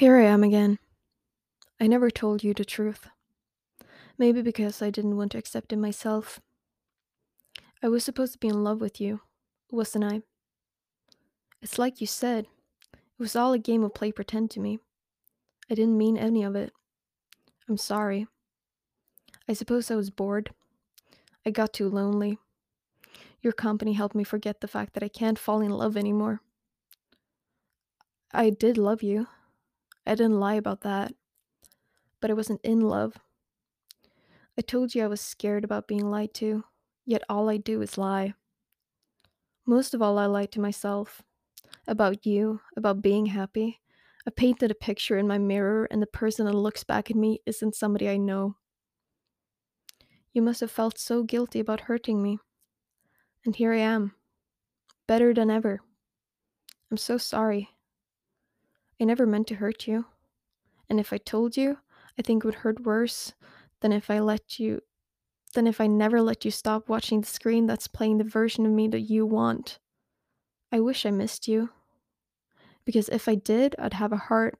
Here I am again. I never told you the truth. Maybe because I didn't want to accept it myself. I was supposed to be in love with you, wasn't I? It's like you said, it was all a game of play pretend to me. I didn't mean any of it. I'm sorry. I suppose I was bored. I got too lonely. Your company helped me forget the fact that I can't fall in love anymore. I did love you. I didn't lie about that. But I wasn't in love. I told you I was scared about being lied to, yet all I do is lie. Most of all, I lied to myself. About you, about being happy. I painted a picture in my mirror, and the person that looks back at me isn't somebody I know. You must have felt so guilty about hurting me. And here I am, better than ever. I'm so sorry. I never meant to hurt you. And if I told you, I think it would hurt worse than if I let you than if I never let you stop watching the screen that's playing the version of me that you want. I wish I missed you. Because if I did, I'd have a heart.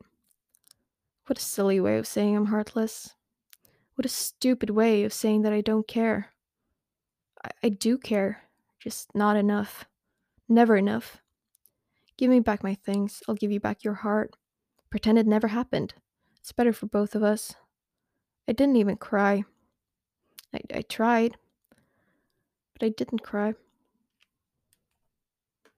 What a silly way of saying I'm heartless. What a stupid way of saying that I don't care. I, I do care, just not enough. Never enough. Give me back my things. I'll give you back your heart. Pretend it never happened. It's better for both of us. I didn't even cry. I, I tried, but I didn't cry.